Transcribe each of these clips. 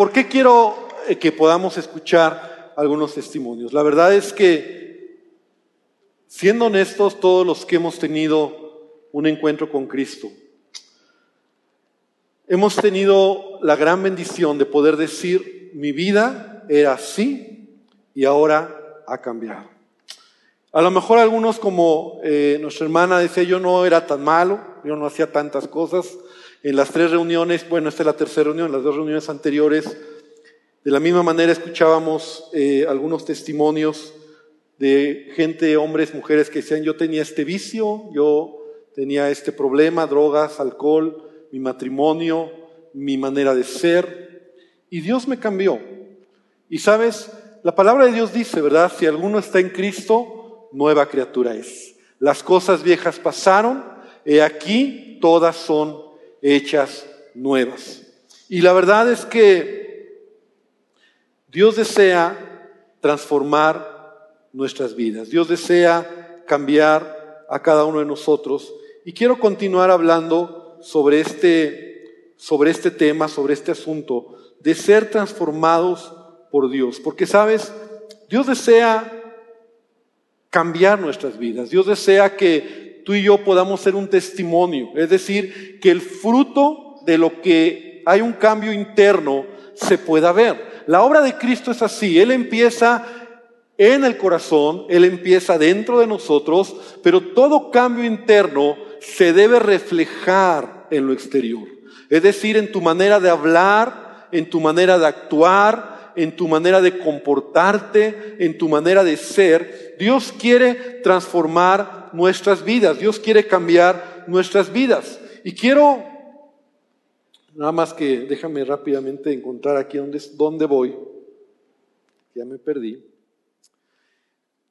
¿por qué quiero eh, que podamos escuchar algunos testimonios? La verdad es que, siendo honestos, todos los que hemos tenido un encuentro con Cristo, hemos tenido la gran bendición de poder decir, mi vida era así y ahora ha cambiado. A lo mejor algunos como eh, nuestra hermana decía, yo no era tan malo, yo no hacía tantas cosas. En las tres reuniones, bueno, esta es la tercera reunión, las dos reuniones anteriores, de la misma manera escuchábamos eh, algunos testimonios de gente, hombres, mujeres que decían, yo tenía este vicio, yo tenía este problema, drogas, alcohol, mi matrimonio, mi manera de ser, y Dios me cambió. Y sabes, la palabra de Dios dice, ¿verdad? Si alguno está en Cristo, nueva criatura es. Las cosas viejas pasaron, he aquí todas son hechas nuevas. Y la verdad es que Dios desea transformar nuestras vidas. Dios desea cambiar a cada uno de nosotros. Y quiero continuar hablando sobre este, sobre este tema, sobre este asunto, de ser transformados por Dios. Porque, sabes, Dios desea cambiar nuestras vidas. Dios desea que tú y yo podamos ser un testimonio, es decir, que el fruto de lo que hay un cambio interno se pueda ver. La obra de Cristo es así, Él empieza en el corazón, Él empieza dentro de nosotros, pero todo cambio interno se debe reflejar en lo exterior. Es decir, en tu manera de hablar, en tu manera de actuar, en tu manera de comportarte, en tu manera de ser. Dios quiere transformar nuestras vidas, Dios quiere cambiar nuestras vidas. Y quiero, nada más que déjame rápidamente encontrar aquí dónde, dónde voy. Ya me perdí.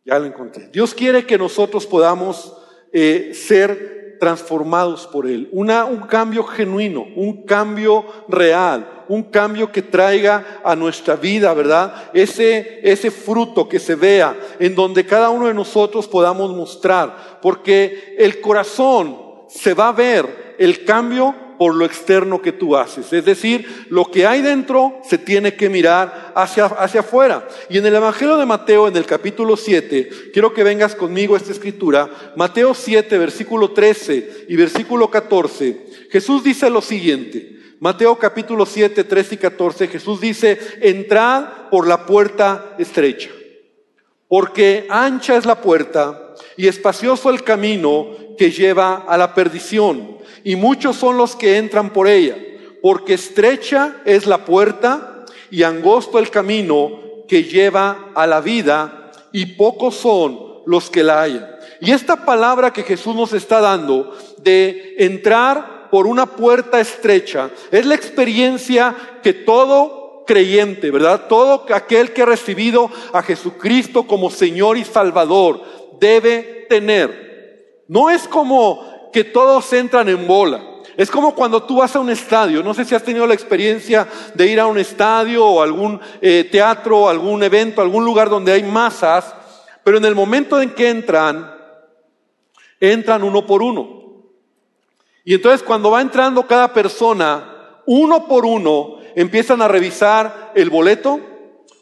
Ya lo encontré. Dios quiere que nosotros podamos eh, ser transformados por Él. Una, un cambio genuino, un cambio real, un cambio que traiga a nuestra vida, ¿verdad? Ese, ese fruto que se vea, en donde cada uno de nosotros podamos mostrar, porque el corazón se va a ver el cambio por lo externo que tú haces. Es decir, lo que hay dentro se tiene que mirar hacia, hacia afuera. Y en el Evangelio de Mateo, en el capítulo 7, quiero que vengas conmigo a esta escritura, Mateo 7, versículo 13 y versículo 14, Jesús dice lo siguiente. Mateo capítulo 7, 13 y 14, Jesús dice, entrad por la puerta estrecha, porque ancha es la puerta y espacioso el camino que lleva a la perdición y muchos son los que entran por ella, porque estrecha es la puerta y angosto el camino que lleva a la vida, y pocos son los que la hallan. Y esta palabra que Jesús nos está dando de entrar por una puerta estrecha es la experiencia que todo creyente, ¿verdad? Todo aquel que ha recibido a Jesucristo como Señor y Salvador debe tener. No es como que todos entran en bola. Es como cuando tú vas a un estadio. No sé si has tenido la experiencia de ir a un estadio o algún eh, teatro, algún evento, algún lugar donde hay masas, pero en el momento en que entran, entran uno por uno. Y entonces cuando va entrando cada persona, uno por uno, empiezan a revisar el boleto,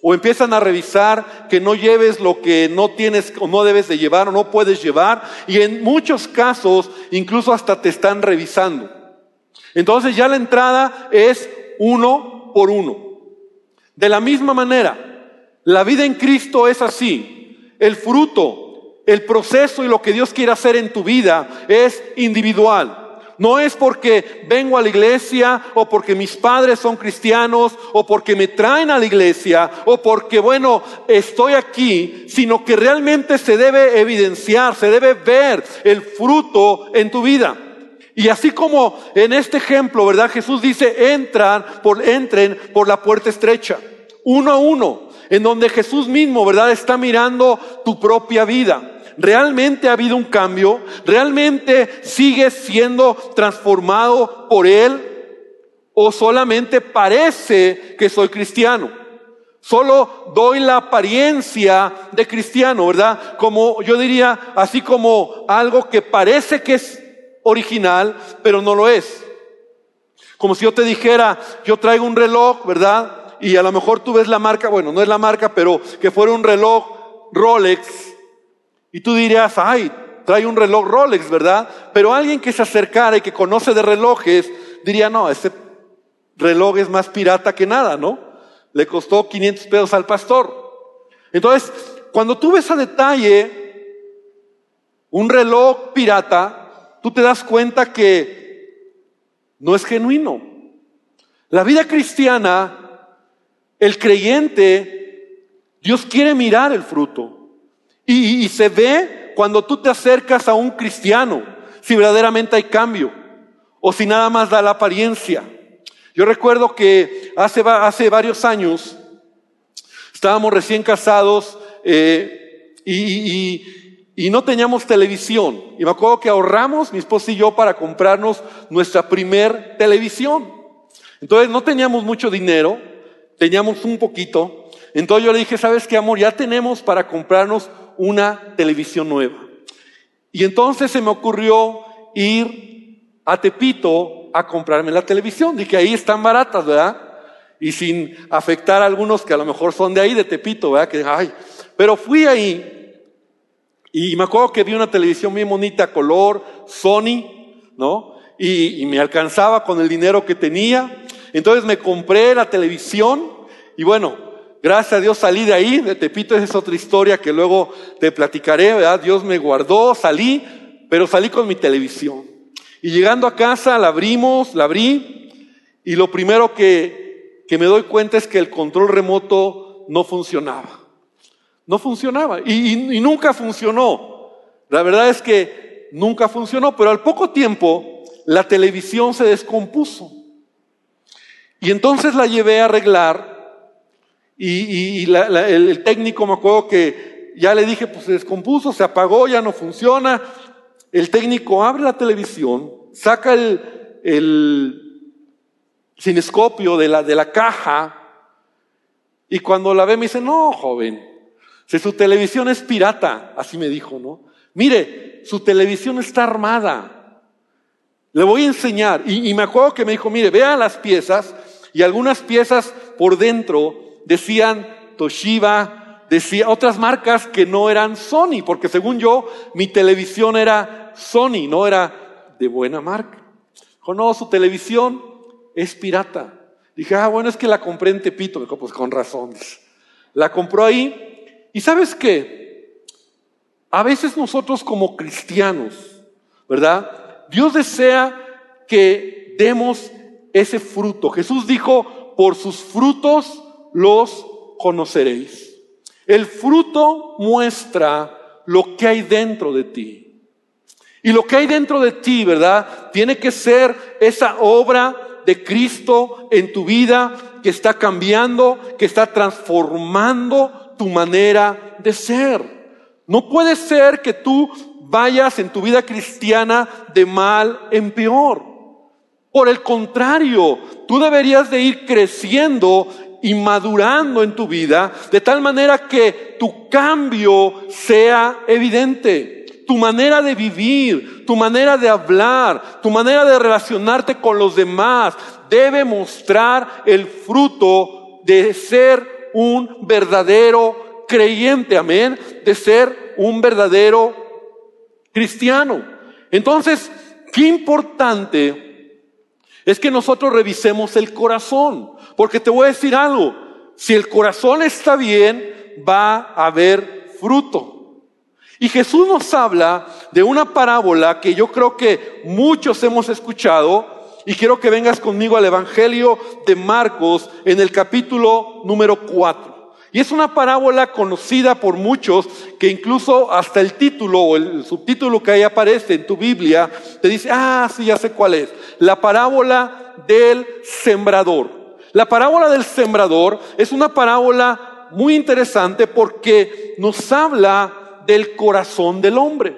o empiezan a revisar que no lleves lo que no tienes o no debes de llevar o no puedes llevar. Y en muchos casos incluso hasta te están revisando. Entonces ya la entrada es uno por uno. De la misma manera, la vida en Cristo es así. El fruto, el proceso y lo que Dios quiere hacer en tu vida es individual. No es porque vengo a la iglesia o porque mis padres son cristianos o porque me traen a la iglesia o porque, bueno, estoy aquí, sino que realmente se debe evidenciar, se debe ver el fruto en tu vida. Y así como en este ejemplo, ¿verdad? Jesús dice, entran por, entren por la puerta estrecha, uno a uno, en donde Jesús mismo, ¿verdad? Está mirando tu propia vida. ¿Realmente ha habido un cambio? ¿Realmente sigues siendo transformado por Él? ¿O solamente parece que soy cristiano? Solo doy la apariencia de cristiano, ¿verdad? Como yo diría, así como algo que parece que es original, pero no lo es. Como si yo te dijera, yo traigo un reloj, ¿verdad? Y a lo mejor tú ves la marca, bueno, no es la marca, pero que fuera un reloj Rolex, y tú dirías, ay, trae un reloj Rolex, ¿verdad? Pero alguien que se acercara y que conoce de relojes, diría, no, ese reloj es más pirata que nada, ¿no? Le costó 500 pesos al pastor. Entonces, cuando tú ves a detalle un reloj pirata, tú te das cuenta que no es genuino. La vida cristiana, el creyente, Dios quiere mirar el fruto. Y, y, se ve cuando tú te acercas a un cristiano, si verdaderamente hay cambio o si nada más da la apariencia. Yo recuerdo que hace, hace varios años estábamos recién casados eh, y, y, no teníamos televisión. Y me acuerdo que ahorramos, mi esposa y yo, para comprarnos nuestra primer televisión. Entonces no teníamos mucho dinero, teníamos un poquito. Entonces yo le dije, ¿sabes qué, amor? Ya tenemos para comprarnos una televisión nueva. Y entonces se me ocurrió ir a Tepito a comprarme la televisión. Dije, ahí están baratas, ¿verdad? Y sin afectar a algunos que a lo mejor son de ahí, de Tepito, ¿verdad? Que, ay, pero fui ahí y me acuerdo que vi una televisión bien bonita, color, Sony, ¿no? Y, y me alcanzaba con el dinero que tenía. Entonces me compré la televisión y bueno, gracias a Dios salí de ahí, de Tepito es otra historia que luego te platicaré, ¿verdad? Dios me guardó, salí, pero salí con mi televisión. Y llegando a casa la abrimos, la abrí, y lo primero que, que me doy cuenta es que el control remoto no funcionaba. No funcionaba. Y, y, nunca funcionó. La verdad es que nunca funcionó, pero al poco tiempo la televisión se descompuso. Y entonces la llevé a arreglar y, y la, la, el, técnico me acuerdo que ya le dije, pues se descompuso, se apagó, ya no funciona. El técnico abre la televisión, saca el, el cinescopio de la, de la caja y cuando la ve me dice, no, joven, si su televisión es pirata, así me dijo, ¿no? Mire, su televisión está armada. Le voy a enseñar. Y, y me acuerdo que me dijo, mire, vea las piezas y algunas piezas por dentro decían Toshiba, decía otras marcas que no eran Sony, porque según yo, mi televisión era Sony, no era de buena marca. Dijo, no, su televisión es pirata. Dije, ah, bueno, es que la compré en Tepito. Me dijo, pues con razón. La compró ahí. Y sabes qué? A veces nosotros como cristianos, ¿verdad? Dios desea que demos ese fruto. Jesús dijo, por sus frutos los conoceréis. El fruto muestra lo que hay dentro de ti. Y lo que hay dentro de ti, ¿verdad? Tiene que ser esa obra de Cristo en tu vida que está cambiando, que está transformando tu manera de ser. No puede ser que tú vayas en tu vida cristiana de mal en peor. Por el contrario, tú deberías de ir creciendo y madurando en tu vida de tal manera que tu cambio sea evidente. Tu manera de vivir, tu manera de hablar, tu manera de relacionarte con los demás debe mostrar el fruto de ser un verdadero creyente, amén, de ser un verdadero cristiano. Entonces, qué importante es que nosotros revisemos el corazón. Porque te voy a decir algo, si el corazón está bien, va a haber fruto. Y Jesús nos habla de una parábola que yo creo que muchos hemos escuchado y quiero que vengas conmigo al Evangelio de Marcos en el capítulo número 4. Y es una parábola conocida por muchos que incluso hasta el título o el subtítulo que ahí aparece en tu Biblia te dice, ah, sí, ya sé cuál es. La parábola del sembrador. La parábola del sembrador es una parábola muy interesante porque nos habla del corazón del hombre.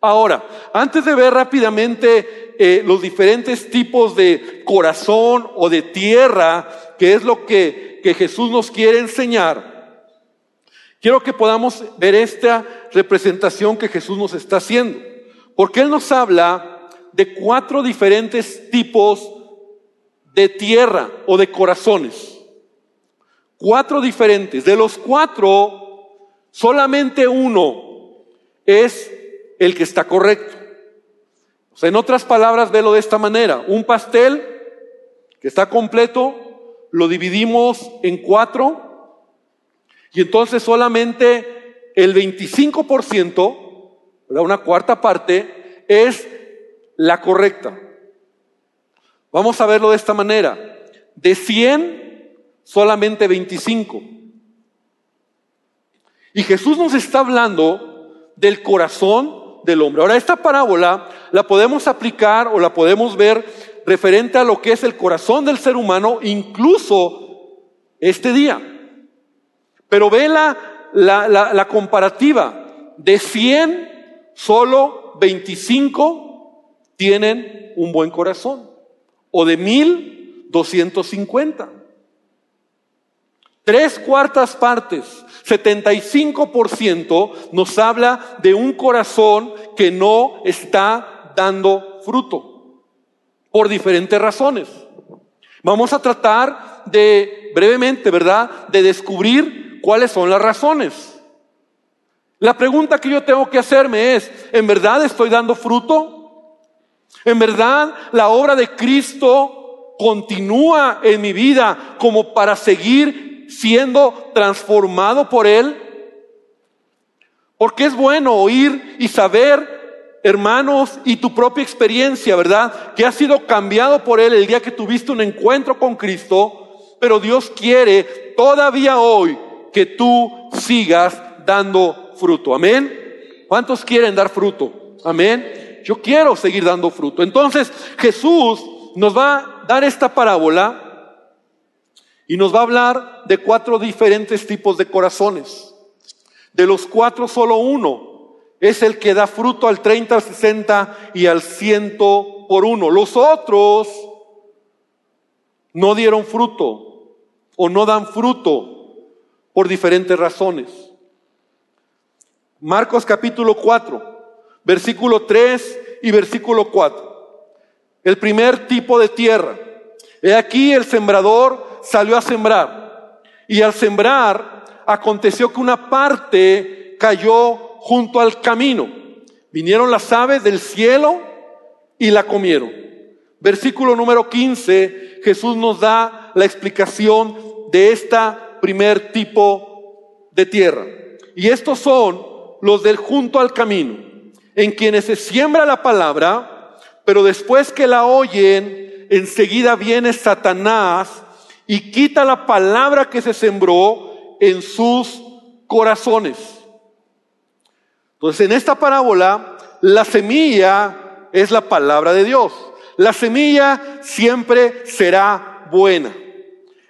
Ahora, antes de ver rápidamente eh, los diferentes tipos de corazón o de tierra, que es lo que, que Jesús nos quiere enseñar, quiero que podamos ver esta representación que Jesús nos está haciendo. Porque Él nos habla de cuatro diferentes tipos de tierra o de corazones. Cuatro diferentes. De los cuatro, solamente uno es el que está correcto. O sea, en otras palabras, velo de esta manera. Un pastel que está completo, lo dividimos en cuatro y entonces solamente el 25%, una cuarta parte, es la correcta. Vamos a verlo de esta manera. De 100, solamente 25. Y Jesús nos está hablando del corazón del hombre. Ahora, esta parábola la podemos aplicar o la podemos ver referente a lo que es el corazón del ser humano, incluso este día. Pero ve la, la, comparativa. De 100, solo 25 tienen un buen corazón. O de mil, 250. Tres cuartas partes, 75% nos habla de un corazón que no está dando fruto, por diferentes razones. Vamos a tratar de, brevemente, ¿verdad?, de descubrir cuáles son las razones. La pregunta que yo tengo que hacerme es, ¿en verdad estoy dando fruto? ¿En verdad la obra de Cristo continúa en mi vida como para seguir siendo transformado por Él? Porque es bueno oír y saber, hermanos, y tu propia experiencia, ¿verdad? Que ha sido cambiado por Él el día que tuviste un encuentro con Cristo, pero Dios quiere todavía hoy que tú sigas dando fruto. Amén. ¿Cuántos quieren dar fruto? Amén. Yo quiero seguir dando fruto. Entonces Jesús nos va a dar esta parábola y nos va a hablar de cuatro diferentes tipos de corazones. De los cuatro, solo uno es el que da fruto al 30, al 60 y al 100 por uno. Los otros no dieron fruto o no dan fruto por diferentes razones. Marcos capítulo 4, versículo 3 y versículo 4. El primer tipo de tierra. He aquí el sembrador salió a sembrar. Y al sembrar aconteció que una parte cayó junto al camino. Vinieron las aves del cielo y la comieron. Versículo número 15, Jesús nos da la explicación de esta primer tipo de tierra. Y estos son los del junto al camino, en quienes se siembra la palabra, pero después que la oyen, enseguida viene Satanás y quita la palabra que se sembró en sus corazones. Entonces, en esta parábola, la semilla es la palabra de Dios. La semilla siempre será buena.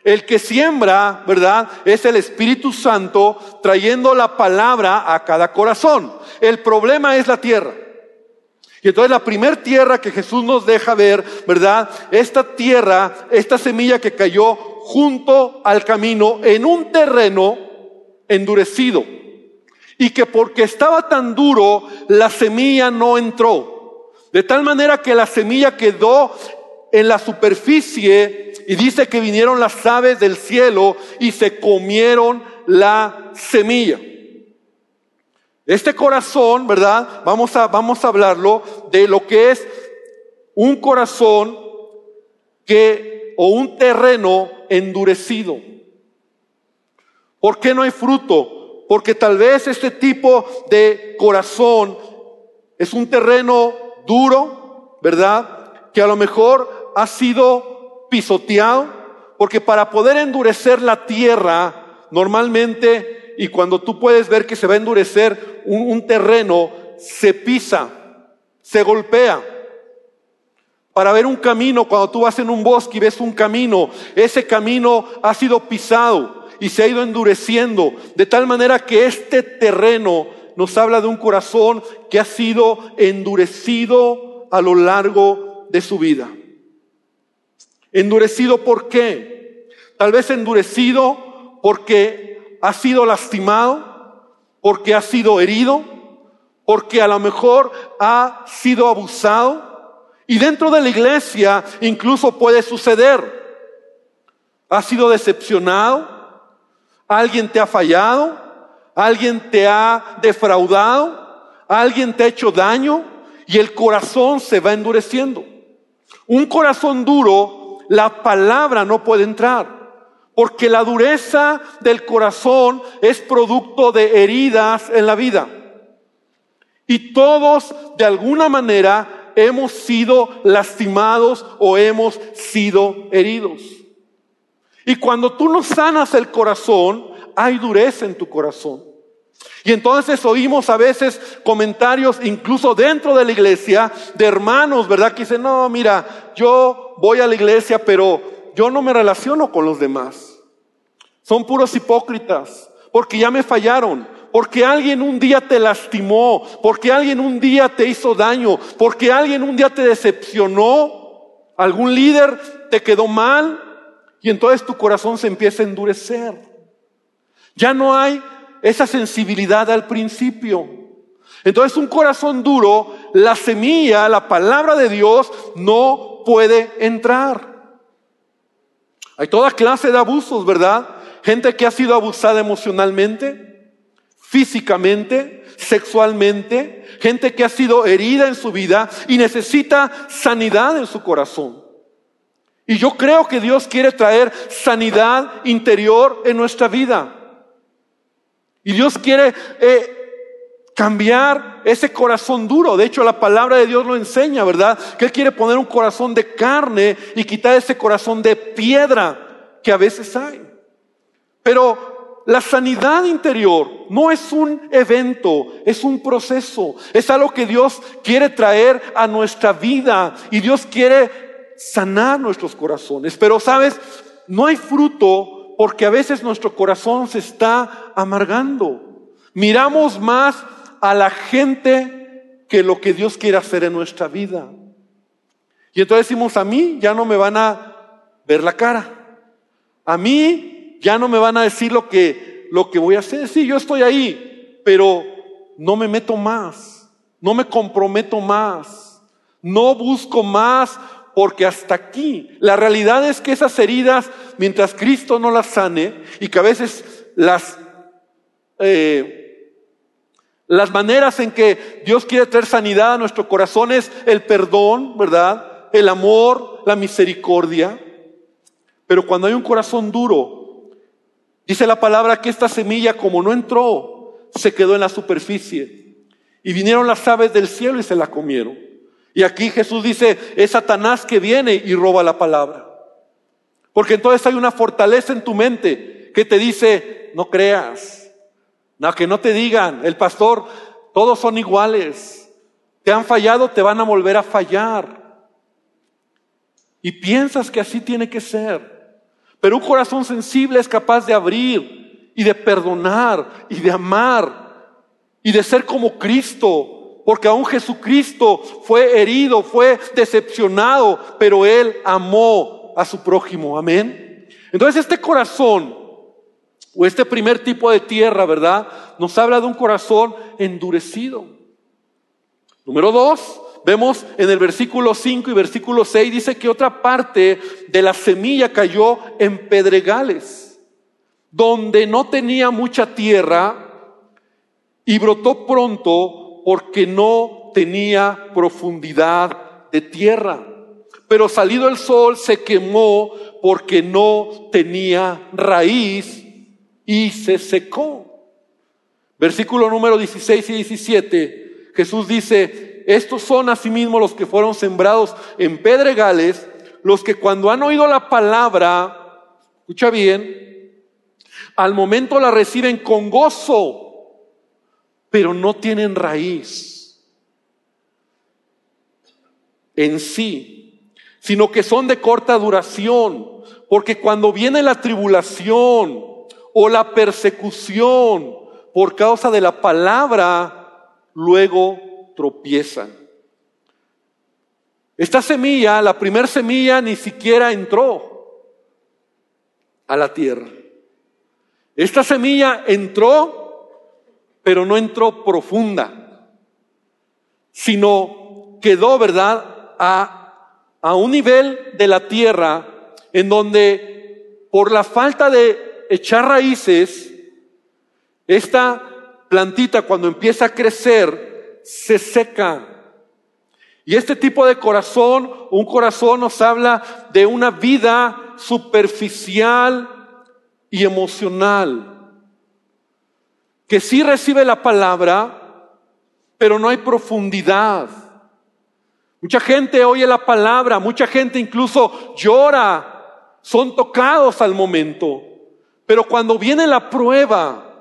El que siembra, ¿verdad? Es el Espíritu Santo trayendo la palabra a cada corazón. El problema es la tierra. Y entonces la primer tierra que Jesús nos deja ver, ¿verdad? Esta tierra, esta semilla que cayó junto al camino en un terreno endurecido. Y que porque estaba tan duro, la semilla no entró. De tal manera que la semilla quedó en la superficie y dice que vinieron las aves del cielo y se comieron la semilla. Este corazón, ¿verdad? Vamos a, vamos a hablarlo de lo que es un corazón que, o un terreno endurecido. ¿Por qué no hay fruto? Porque tal vez este tipo de corazón es un terreno duro, ¿verdad? Que a lo mejor ha sido pisoteado, porque para poder endurecer la tierra, normalmente, y cuando tú puedes ver que se va a endurecer un, terreno, se pisa, se golpea. Para ver un camino, cuando tú vas en un bosque y ves un camino, ese camino ha sido pisado y se ha ido endureciendo, de tal manera que este terreno nos habla de un corazón que ha sido endurecido a lo largo de su vida. Endurecido por qué? Tal vez endurecido porque ha sido lastimado, porque ha sido herido, porque a lo mejor ha sido abusado. Y dentro de la iglesia incluso puede suceder. Ha sido decepcionado, ¿Alguien te ha fallado? ¿Alguien te ha defraudado? ¿Alguien te ha hecho daño? Y el corazón se va endureciendo. Un corazón duro, la palabra no puede entrar. Porque la dureza del corazón es producto de heridas en la vida. Y todos, de alguna manera, hemos sido lastimados o hemos sido heridos. Y cuando tú no sanas el corazón, hay dureza en tu corazón. Y entonces oímos a veces comentarios, incluso dentro de la iglesia, de hermanos, ¿verdad? Que dicen, no, mira, yo voy a la iglesia, pero yo no me relaciono con los demás. Son puros hipócritas, porque ya me fallaron, porque alguien un día te lastimó, porque alguien un día te hizo daño, porque alguien un día te decepcionó, algún líder te quedó mal, y entonces tu corazón se empieza a endurecer. Ya no hay esa sensibilidad al principio. Entonces un corazón duro, la semilla, la palabra de Dios no puede entrar. Hay toda clase de abusos, ¿verdad? Gente que ha sido abusada emocionalmente, físicamente, sexualmente, gente que ha sido herida en su vida y necesita sanidad en su corazón. Y yo creo que Dios quiere traer sanidad interior en nuestra vida. Y Dios quiere eh, cambiar ese corazón duro. De hecho, la palabra de Dios lo enseña, ¿verdad? Que Él quiere poner un corazón de carne y quitar ese corazón de piedra que a veces hay. Pero la sanidad interior no es un evento, es un proceso. Es algo que Dios quiere traer a nuestra vida y Dios quiere sanar nuestros corazones. Pero, ¿sabes? No hay fruto porque a veces nuestro corazón se está amargando. Miramos más a la gente que lo que Dios quiere hacer en nuestra vida. Y entonces decimos, a mí ya no me van a ver la cara. A mí ya no me van a decir lo que, lo que voy a hacer. Sí, yo estoy ahí, pero no me meto más. No me comprometo más. No busco más porque hasta aquí la realidad es que esas heridas, mientras Cristo no las sane y que a veces las, eh, las maneras en que Dios quiere traer sanidad a nuestro corazón es el perdón, ¿verdad? El amor, la misericordia. Pero cuando hay un corazón duro, dice la palabra que esta semilla como no entró, se quedó en la superficie. Y vinieron las aves del cielo y se la comieron. Y aquí Jesús dice, es Satanás que viene y roba la palabra. Porque entonces hay una fortaleza en tu mente que te dice, no creas, no, que no te digan, el pastor, todos son iguales, te han fallado, te van a volver a fallar. Y piensas que así tiene que ser. Pero un corazón sensible es capaz de abrir y de perdonar y de amar y de ser como Cristo, porque aún Jesucristo fue herido, fue decepcionado, pero Él amó a su prójimo. Amén. Entonces este corazón, o este primer tipo de tierra, ¿verdad? Nos habla de un corazón endurecido. Número dos, vemos en el versículo 5 y versículo 6, dice que otra parte de la semilla cayó en pedregales, donde no tenía mucha tierra y brotó pronto porque no tenía profundidad de tierra. Pero salido el sol se quemó porque no tenía raíz y se secó. Versículo número 16 y 17, Jesús dice, estos son asimismo los que fueron sembrados en pedregales, los que cuando han oído la palabra, escucha bien, al momento la reciben con gozo pero no tienen raíz en sí, sino que son de corta duración, porque cuando viene la tribulación o la persecución por causa de la palabra, luego tropiezan. Esta semilla, la primera semilla, ni siquiera entró a la tierra. Esta semilla entró pero no entró profunda, sino quedó, ¿verdad?, a, a un nivel de la tierra en donde por la falta de echar raíces, esta plantita cuando empieza a crecer, se seca. Y este tipo de corazón, un corazón nos habla de una vida superficial y emocional, que sí recibe la palabra, pero no hay profundidad. Mucha gente oye la palabra, mucha gente incluso llora, son tocados al momento, pero cuando viene la prueba,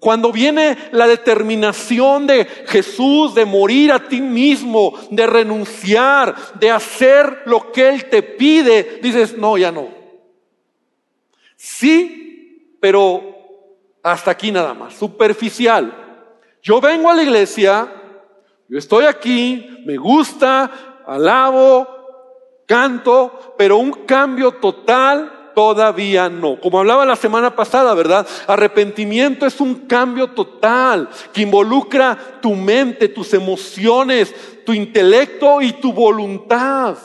cuando viene la determinación de Jesús de morir a ti mismo, de renunciar, de hacer lo que Él te pide, dices, no, ya no. Sí, pero hasta aquí nada más, superficial. Yo vengo a la iglesia, yo estoy aquí, me gusta, alabo, canto, pero un cambio total todavía no. Como hablaba la semana pasada, ¿verdad? Arrepentimiento es un cambio total que involucra tu mente, tus emociones, tu intelecto y tu voluntad.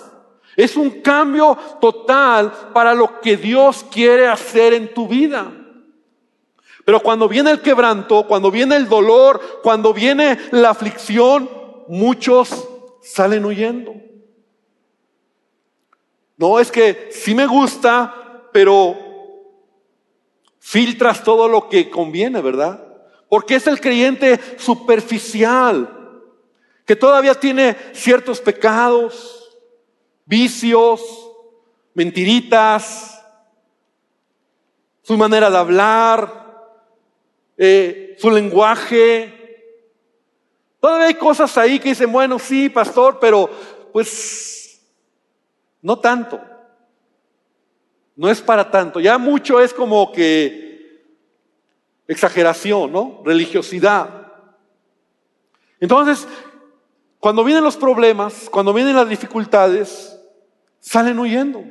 Es un cambio total para lo que Dios quiere hacer en tu vida. Pero cuando viene el quebranto, cuando viene el dolor, cuando viene la aflicción, muchos salen huyendo. No es que si me gusta, pero filtras todo lo que conviene, ¿verdad? Porque es el creyente superficial, que todavía tiene ciertos pecados, vicios, mentiritas, su manera de hablar, eh, su lenguaje. Todavía hay cosas ahí que dicen, bueno, sí, pastor, pero pues no tanto. No es para tanto. Ya mucho es como que exageración, ¿no? Religiosidad. Entonces, cuando vienen los problemas, cuando vienen las dificultades, salen huyendo.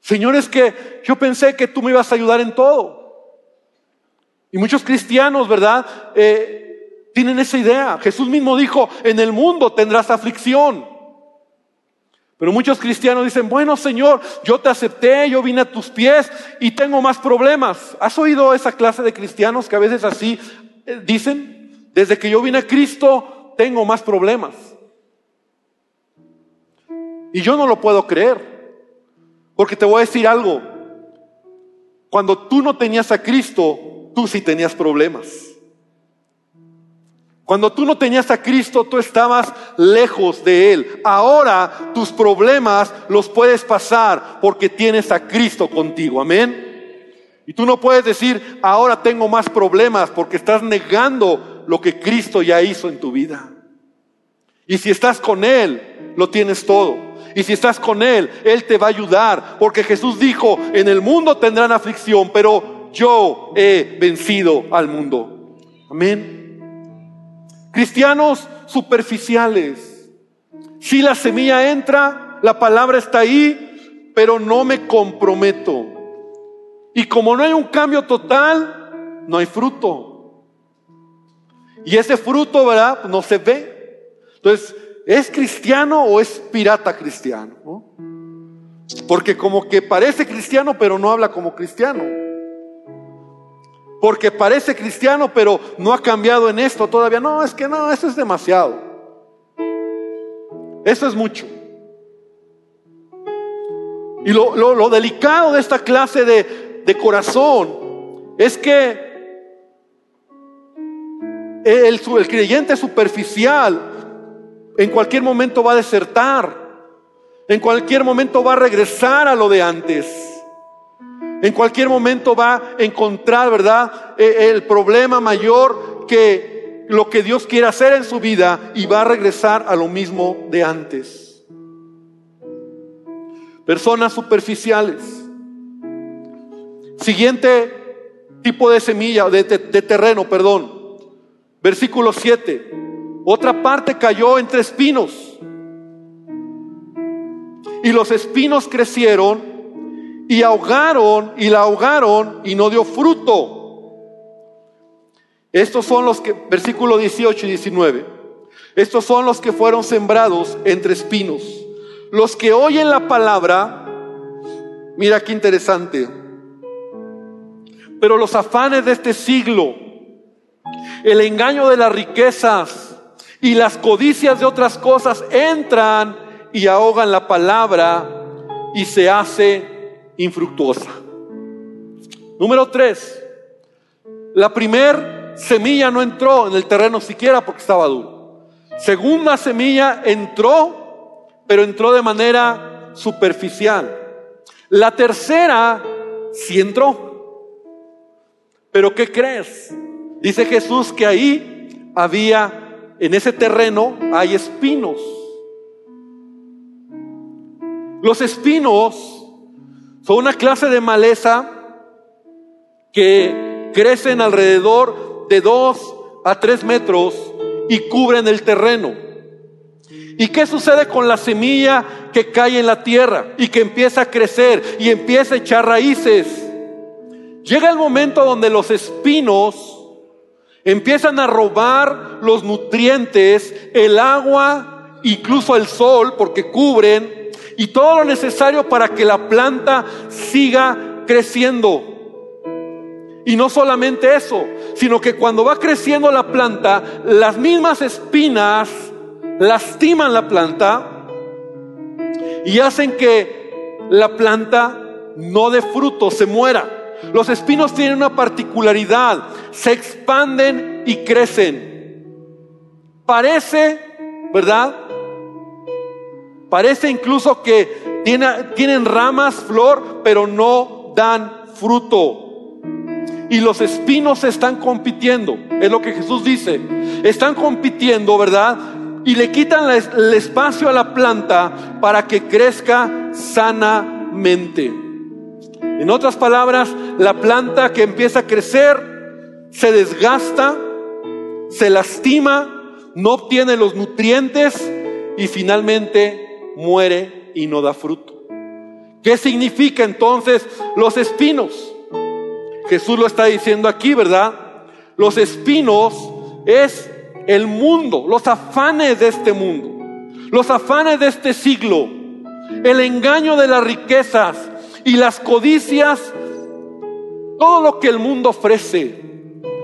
Señores, que yo pensé que tú me ibas a ayudar en todo. Y muchos cristianos, ¿verdad? Eh, tienen esa idea. Jesús mismo dijo, en el mundo tendrás aflicción. Pero muchos cristianos dicen, bueno Señor, yo te acepté, yo vine a tus pies y tengo más problemas. ¿Has oído esa clase de cristianos que a veces así eh, dicen? Desde que yo vine a Cristo, tengo más problemas. Y yo no lo puedo creer. Porque te voy a decir algo. Cuando tú no tenías a Cristo, tú sí tenías problemas. Cuando tú no tenías a Cristo, tú estabas lejos de Él. Ahora tus problemas los puedes pasar porque tienes a Cristo contigo. Amén. Y tú no puedes decir, ahora tengo más problemas porque estás negando lo que Cristo ya hizo en tu vida. Y si estás con Él, lo tienes todo. Y si estás con Él, Él te va a ayudar. Porque Jesús dijo, en el mundo tendrán aflicción, pero yo he vencido al mundo. Amén. Cristianos superficiales. Si la semilla entra, la palabra está ahí, pero no me comprometo. Y como no hay un cambio total, no hay fruto. Y ese fruto, ¿verdad? No se ve. Entonces, ¿es cristiano o es pirata cristiano? Porque como que parece cristiano, pero no habla como cristiano porque parece cristiano, pero no ha cambiado en esto todavía. No, es que no, eso es demasiado. Eso es mucho. Y lo, delicado de esta clase de, corazón es que el creyente superficial en cualquier momento va a desertar, en cualquier momento va a regresar a lo de antes. En cualquier momento va a encontrar, ¿verdad? E, el problema mayor que lo que Dios quiere hacer en su vida y va a regresar a lo mismo de antes. Personas superficiales. Siguiente tipo de semilla, de, de terreno, perdón. Versículo 7. Otra parte cayó entre espinos. Y los espinos crecieron y ahogaron y la ahogaron y no dio fruto. Estos son los que, versículo 18 y 19, estos son los que fueron sembrados entre espinos. Los que oyen la palabra, mira qué interesante, Pero los afanes de este siglo, el engaño de las riquezas y las codicias de otras cosas entran y ahogan la palabra y se hace infructuosa. Número tres, la primer semilla no entró en el terreno siquiera porque estaba duro. Segunda semilla entró, pero entró de manera superficial. La tercera sí entró. Pero ¿qué crees? Dice Jesús que ahí había, en ese terreno hay espinos. Los espinos son una clase de maleza que crecen alrededor de dos a tres metros y cubren el terreno. ¿Y qué sucede con la semilla que cae en la tierra y que empieza a crecer y empieza a echar raíces? Llega el momento donde los espinos empiezan a robar los nutrientes, el agua, incluso el sol, porque cubren y todo lo necesario para que la planta siga creciendo. Y no solamente eso, sino que cuando va creciendo la planta, las mismas espinas lastiman la planta y hacen que la planta no dé fruto, se muera. Los espinos tienen una particularidad, se expanden y crecen. Parece, ¿verdad? Parece incluso que tienen ramas, flor, pero no dan fruto. Y los espinos están compitiendo, es lo que Jesús dice. Están compitiendo, ¿verdad? Y le quitan el espacio a la planta para que crezca sanamente. En otras palabras, la planta que empieza a crecer se desgasta, se lastima, no obtiene los nutrientes y finalmente muere y no da fruto. ¿Qué significa entonces los espinos? Jesús lo está diciendo aquí, ¿verdad? Los espinos es el mundo, los afanes de este mundo, los afanes de este siglo, el engaño de las riquezas y las codicias, todo lo que el mundo ofrece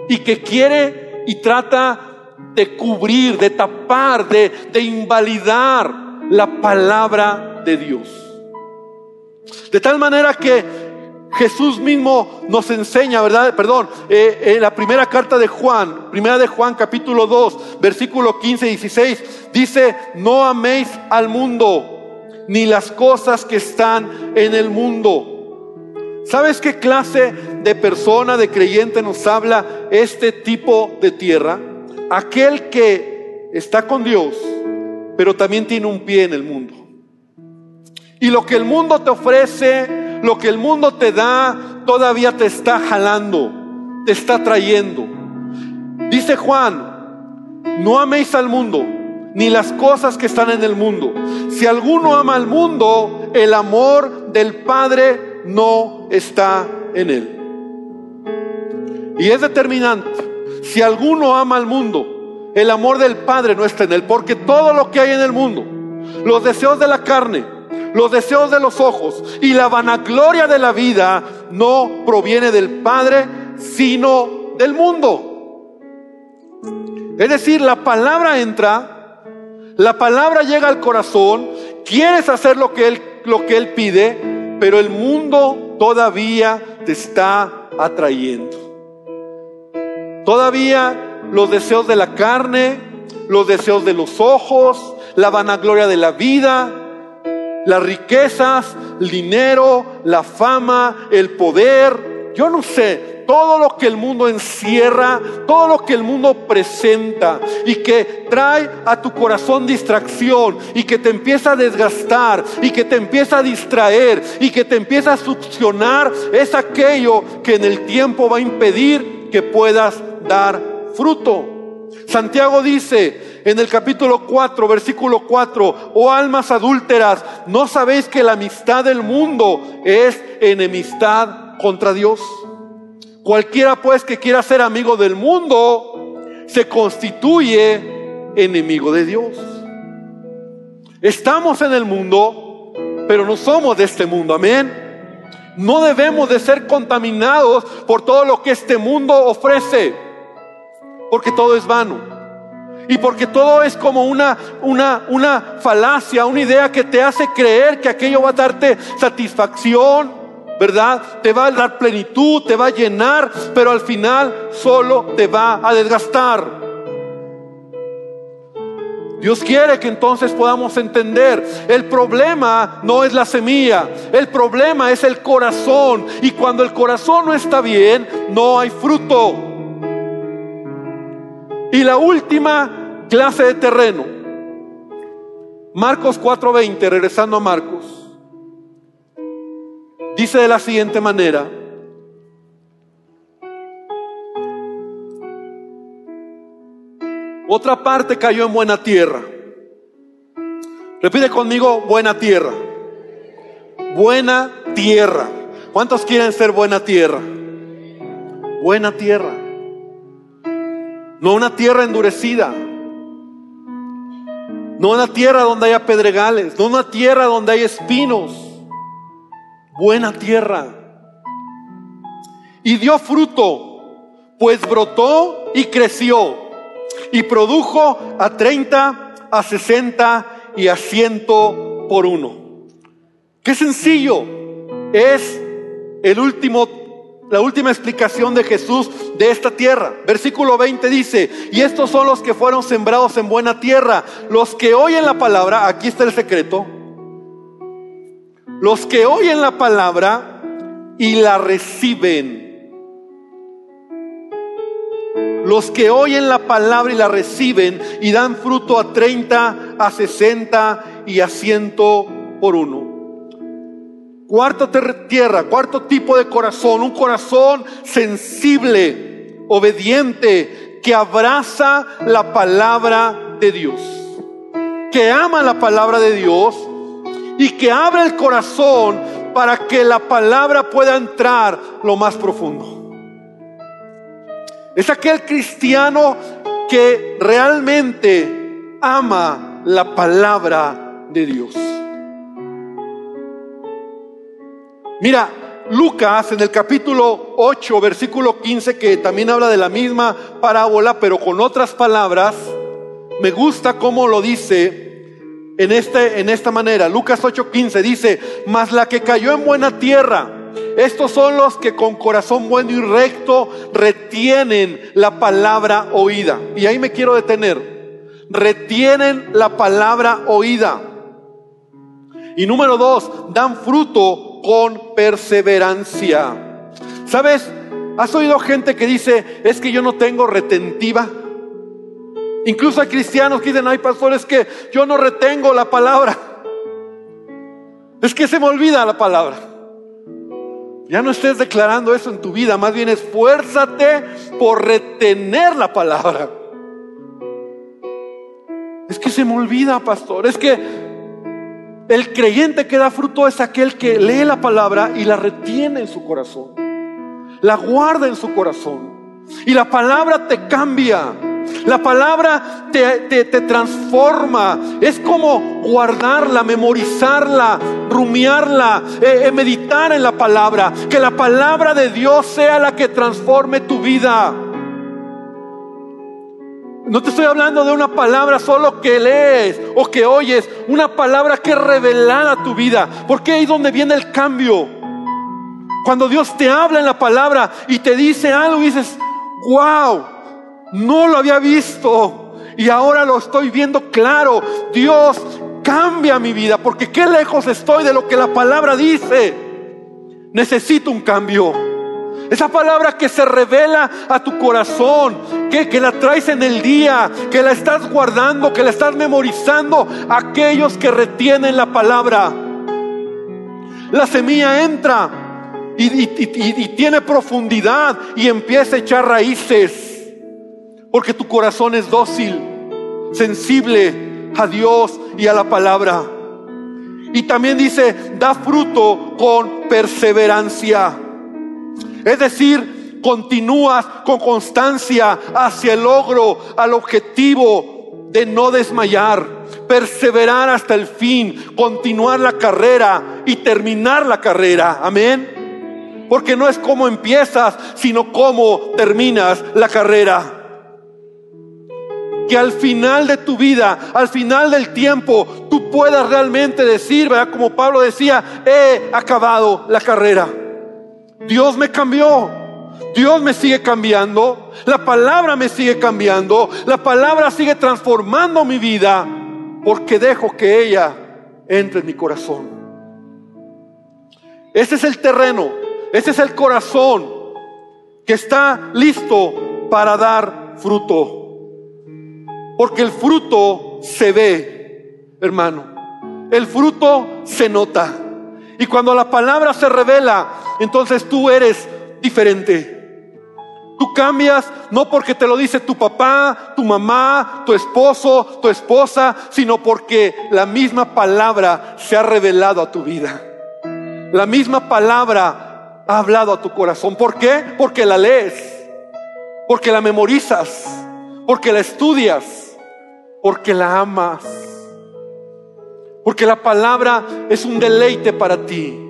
y que quiere y trata de cubrir, de tapar, de, de invalidar la palabra de Dios. De tal manera que Jesús mismo nos enseña, ¿verdad? Perdón, eh, en la primera carta de Juan, primera de Juan capítulo 2, versículo 15 y 16, dice, no améis al mundo ni las cosas que están en el mundo. ¿Sabes qué clase de persona, de creyente nos habla este tipo de tierra? Aquel que está con Dios pero también tiene un pie en el mundo. Y lo que el mundo te ofrece, lo que el mundo te da, todavía te está jalando, te está trayendo. Dice Juan, no améis al mundo, ni las cosas que están en el mundo. Si alguno ama al mundo, el amor del Padre no está en él. Y es determinante. Si alguno ama al mundo, el amor del Padre no está en él, porque todo lo que hay en el mundo, los deseos de la carne, los deseos de los ojos y la vanagloria de la vida no proviene del Padre, sino del mundo. Es decir, la palabra entra, la palabra llega al corazón, quieres hacer lo que él, lo que él pide, pero el mundo todavía te está atrayendo. Todavía los deseos de la carne, los deseos de los ojos, la vanagloria de la vida, las riquezas, el dinero, la fama, el poder, yo no sé, todo lo que el mundo encierra, todo lo que el mundo presenta y que trae a tu corazón distracción y que te empieza a desgastar y que te empieza a distraer y que te empieza a succionar, es aquello que en el tiempo va a impedir que puedas dar fruto. Santiago dice en el capítulo 4, versículo 4, oh almas adúlteras, ¿no sabéis que la amistad del mundo es enemistad contra Dios? Cualquiera pues que quiera ser amigo del mundo, se constituye enemigo de Dios. Estamos en el mundo, pero no somos de este mundo, amén. No debemos de ser contaminados por todo lo que este mundo ofrece, porque todo es vano. Y porque todo es como una, una, una falacia, una idea que te hace creer que aquello va a darte satisfacción, ¿verdad? Te va a dar plenitud, te va a llenar, pero al final solo te va a desgastar. Dios quiere que entonces podamos entender, el problema no es la semilla, el problema es el corazón. Y cuando el corazón no está bien, no hay fruto. Y la última clase de terreno, Marcos 4:20, regresando a Marcos, dice de la siguiente manera, Otra parte cayó en buena tierra. Repite conmigo, buena tierra. Buena tierra. ¿Cuántos quieren ser buena tierra? Buena tierra. No una tierra endurecida. No una tierra donde haya pedregales. No una tierra donde hay espinos. Buena tierra. Y dio fruto, pues brotó y creció y produjo a 30, a 60 y a 100 por uno. Qué sencillo es el último la última explicación de Jesús de esta tierra. Versículo 20 dice, y estos son los que fueron sembrados en buena tierra, los que oyen la palabra, aquí está el secreto, los que oyen la palabra y la reciben los que oyen la palabra y la reciben y dan fruto a 30, a 60 y a 100 por uno. Cuarta tierra, cuarto tipo de corazón, un corazón sensible, obediente, que abraza la palabra de Dios, que ama la palabra de Dios y que abre el corazón para que la palabra pueda entrar lo más profundo. Es aquel cristiano que realmente ama la palabra de Dios. Mira, Lucas en el capítulo 8, versículo 15, que también habla de la misma parábola, pero con otras palabras, me gusta cómo lo dice en, este, en esta manera. Lucas 8:15 dice, mas la que cayó en buena tierra, estos son los que con corazón bueno y recto retienen la palabra oída. Y ahí me quiero detener. Retienen la palabra oída. Y número dos, dan fruto con perseverancia. ¿Sabes? ¿Has oído gente que dice, es que yo no tengo retentiva? Incluso hay cristianos que dicen, ay pastor, es que yo no retengo la palabra. Es que se me olvida la palabra. Ya no estés declarando eso en tu vida, más bien esfuérzate por retener la palabra. Es que se me olvida, pastor, es que el creyente que da fruto es aquel que lee la palabra y la retiene en su corazón, la guarda en su corazón. Y la palabra te cambia. La palabra te, transforma. Es como guardarla, memorizarla, rumiarla, eh, eh, meditar en la palabra. Que la palabra de Dios sea la que transforme tu vida. No te estoy hablando de una palabra solo que lees o que oyes, una palabra que revelar a tu vida. Porque ahí es donde viene el cambio. Cuando Dios te habla en la palabra y te dice algo dices, wow, no lo había visto y ahora lo estoy viendo claro. Dios cambia mi vida porque qué lejos estoy de lo que la palabra dice. Necesito un cambio. Esa palabra que se revela a tu corazón, que, la traes en el día, que la estás guardando, que la estás memorizando, aquellos que retienen la palabra. La semilla entra y tiene profundidad y empieza a echar raíces. Porque tu corazón es dócil, sensible a Dios y a la palabra. Y también dice, da fruto con perseverancia. Es decir, continúas con constancia hacia el logro, al objetivo de no desmayar, perseverar hasta el fin, continuar la carrera y terminar la carrera. Amén. Porque no es cómo empiezas, sino cómo terminas la carrera. Que al final de tu vida, al final del tiempo, tú puedas realmente decir, ¿verdad? Como Pablo decía, he acabado la carrera. Dios me cambió. Dios me sigue cambiando. La palabra me sigue cambiando. La palabra sigue transformando mi vida porque dejo que ella entre en mi corazón. Ese es el terreno, ese es el corazón que está listo para dar fruto. Porque el fruto se ve, hermano. El fruto se nota. Y cuando la palabra se revela, entonces tú eres diferente. Tú cambias no porque te lo dice tu papá, tu mamá, tu esposo, tu esposa, sino porque la misma palabra se ha revelado a tu vida. La misma palabra ha hablado a tu corazón. ¿Por qué? Porque la lees, porque la memorizas, porque la estudias, porque la amas. Porque la palabra es un deleite para ti.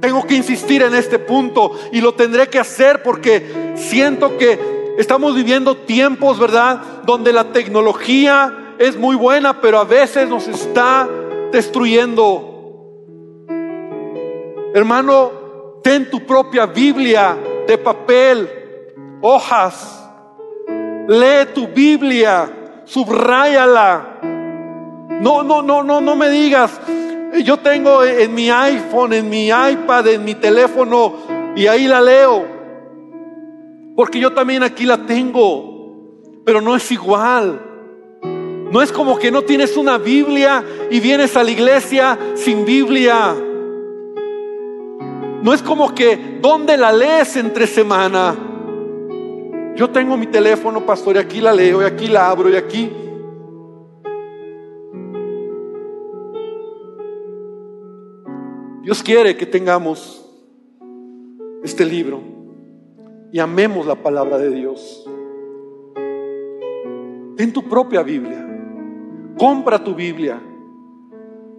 Tengo que insistir en este punto y lo tendré que hacer porque siento que estamos viviendo tiempos, ¿verdad? Donde la tecnología es muy buena, pero a veces nos está destruyendo. Hermano, ten tu propia Biblia de papel, hojas. Lee tu Biblia, subráyala. No, no, no, no, no me digas, yo tengo en mi iPhone, en mi iPad, en mi teléfono y ahí la leo. Porque yo también aquí la tengo, pero no es igual. No es como que no tienes una Biblia y vienes a la iglesia sin Biblia. No es como que, ¿dónde la lees entre semana? Yo tengo mi teléfono, pastor, y aquí la leo, y aquí la abro, y aquí Dios quiere que tengamos este libro y amemos la palabra de Dios. Ten tu propia Biblia, compra tu Biblia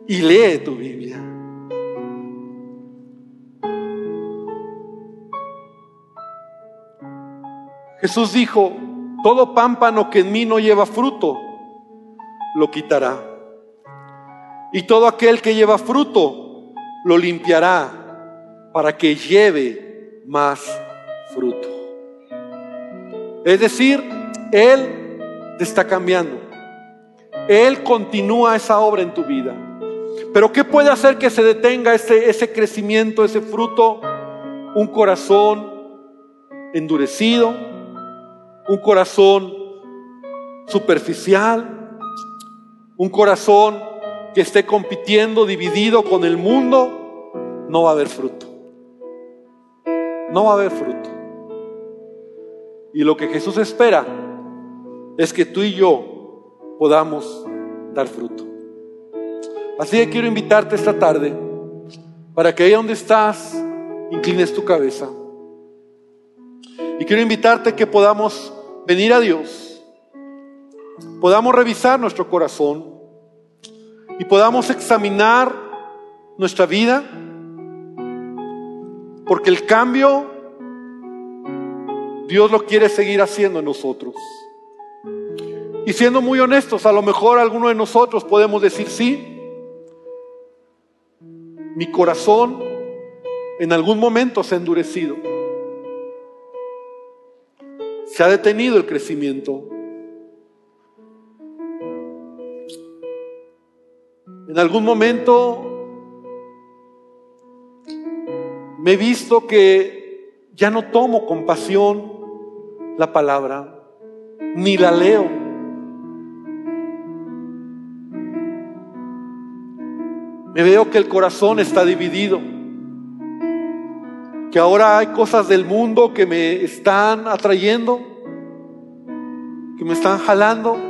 y lee tu Biblia. Jesús dijo, todo pámpano que en mí no lleva fruto, lo quitará. Y todo aquel que lleva fruto, lo limpiará para que lleve más fruto. Es decir, Él te está cambiando. Él continúa esa obra en tu vida. Pero ¿qué puede hacer que se detenga ese, ese crecimiento, ese fruto? Un corazón endurecido, un corazón superficial, un corazón que esté compitiendo, dividido con el mundo, no va a haber fruto. No va a haber fruto. Y lo que Jesús espera es que tú y yo podamos dar fruto. Así que quiero invitarte esta tarde para que ahí donde estás inclines tu cabeza. Y quiero invitarte que podamos venir a Dios, podamos revisar nuestro corazón y podamos examinar nuestra vida, porque el cambio Dios lo quiere seguir haciendo en nosotros. Y siendo muy honestos, a lo mejor alguno de nosotros podemos decir, sí, mi corazón en algún momento se ha endurecido. Se ha detenido el crecimiento. En algún momento me he visto que ya no tomo con pasión la palabra, ni la leo. Me veo que el corazón está dividido, que ahora hay cosas del mundo que me están atrayendo, que me están jalando.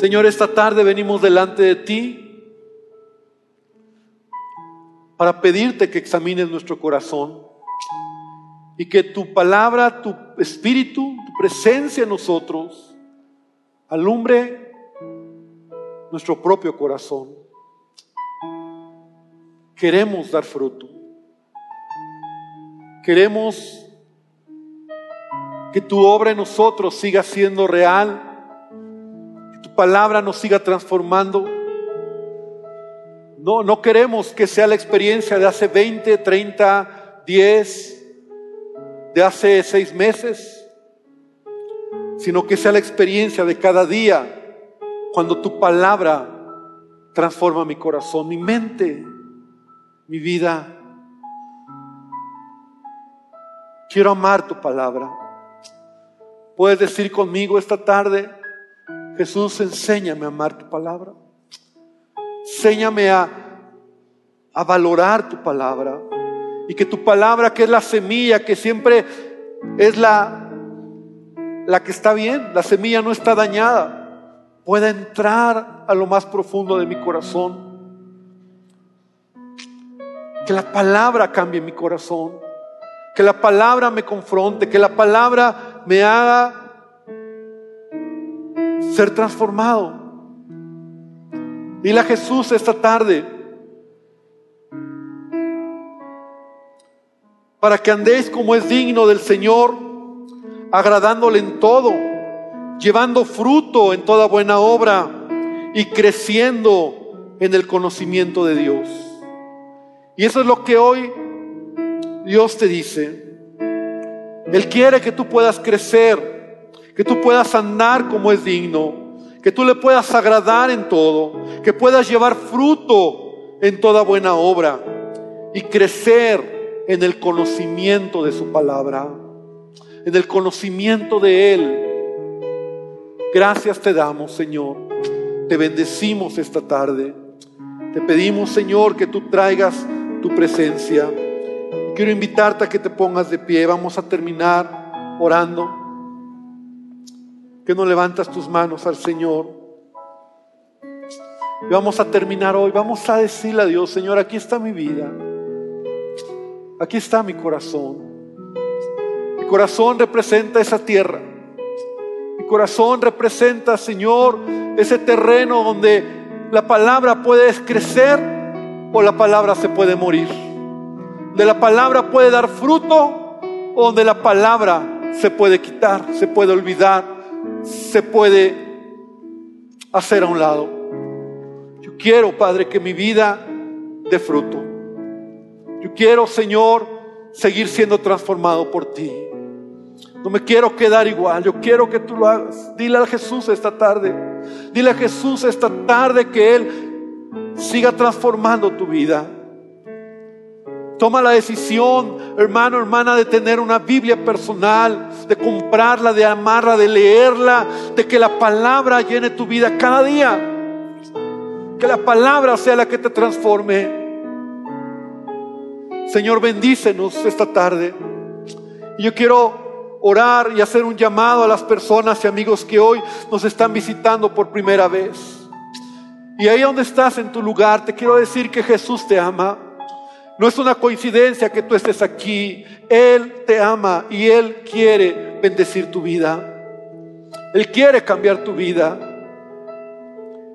Señor, esta tarde venimos delante de ti para pedirte que examines nuestro corazón y que tu palabra, tu espíritu, tu presencia en nosotros alumbre nuestro propio corazón. Queremos dar fruto. Queremos que tu obra en nosotros siga siendo real, palabra nos siga transformando. No, no queremos que sea la experiencia de hace 20, 30, 10, de hace seis meses, sino que sea la experiencia de cada día cuando tu palabra transforma mi corazón, mi mente, mi vida. Quiero amar tu palabra. Puedes decir conmigo esta tarde, Jesús, enséñame a amar tu palabra. Enséñame a, a valorar tu palabra. Y que tu palabra, que es la semilla, que siempre es la, la que está bien, la semilla no está dañada, pueda entrar a lo más profundo de mi corazón. Que la palabra cambie mi corazón. Que la palabra me confronte, que la palabra me haga ser transformado. Dile a Jesús esta tarde, para que andéis como es digno del Señor, agradándole en todo, llevando fruto en toda buena obra y creciendo en el conocimiento de Dios. Y eso es lo que hoy Dios te dice. Él quiere que tú puedas crecer, que tú puedas andar como es digno, que tú le puedas agradar en todo, que puedas llevar fruto en toda buena obra y crecer en el conocimiento de su palabra, en el conocimiento de Él. Gracias te damos, Señor. Te bendecimos esta tarde. Te pedimos, Señor, que tú traigas tu presencia. Quiero invitarte a que te pongas de pie. Vamos a terminar orando. Que no levantas tus manos al Señor. Y vamos a terminar hoy. Vamos a decirle a Dios, Señor, aquí está mi vida. Aquí está mi corazón. Mi corazón representa esa tierra. Mi corazón representa, Señor, ese terreno donde la palabra puede crecer o la palabra se puede morir. De la palabra puede dar fruto o donde la palabra se puede quitar, se puede olvidar, se puede hacer a un lado. Yo quiero, Padre, que mi vida dé fruto. Yo quiero, Señor, seguir siendo transformado por ti. No me quiero quedar igual, yo quiero que tú lo hagas. Dile a Jesús esta tarde, dile a Jesús esta tarde que Él siga transformando tu vida. Toma la decisión, hermano, hermana, de tener una Biblia personal, de comprarla, de amarla, de leerla, de que la palabra llene tu vida cada día. Que la palabra sea la que te transforme. Señor, bendícenos esta tarde. Yo quiero orar y hacer un llamado a las personas y amigos que hoy nos están visitando por primera vez. Y ahí donde estás en tu lugar, te quiero decir que Jesús te ama. No es una coincidencia que tú estés aquí. Él te ama y Él quiere bendecir tu vida. Él quiere cambiar tu vida.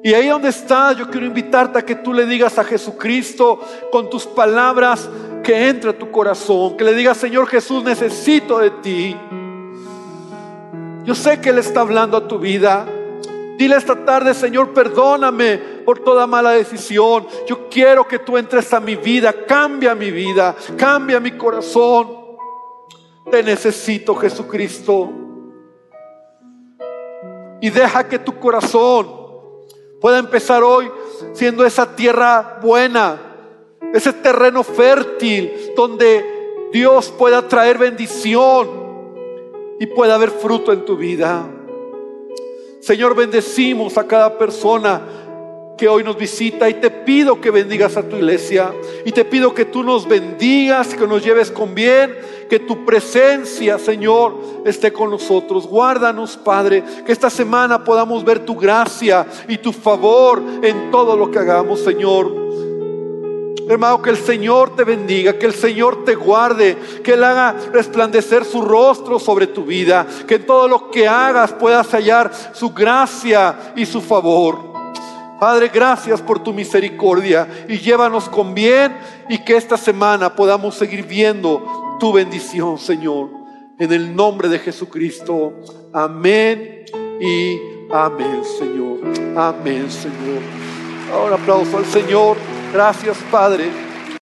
Y ahí donde estás, yo quiero invitarte a que tú le digas a Jesucristo con tus palabras que entre a tu corazón, que le digas, Señor Jesús, necesito de ti. Yo sé que Él está hablando a tu vida. Dile esta tarde, Señor, perdóname por toda mala decisión. Yo quiero que tú entres a mi vida, cambia mi vida, cambia mi corazón. Te necesito, Jesucristo. Y deja que tu corazón pueda empezar hoy siendo esa tierra buena, ese terreno fértil donde Dios pueda traer bendición y pueda haber fruto en tu vida. Señor, bendecimos a cada persona que hoy nos visita y te pido que bendigas a tu iglesia y te pido que tú nos bendigas, que nos lleves con bien, que tu presencia, Señor, esté con nosotros. Guárdanos, Padre, que esta semana podamos ver tu gracia y tu favor en todo lo que hagamos, Señor. Hermano, que el Señor te bendiga, que el Señor te guarde, que Él haga resplandecer su rostro sobre tu vida, que en todo lo que hagas puedas hallar su gracia y su favor. Padre, gracias por tu misericordia y llévanos con bien y que esta semana podamos seguir viendo tu bendición, Señor. En el nombre de Jesucristo. Amén y amén, Señor. Amén, Señor. Ahora aplauso al Señor. Gracias, Padre.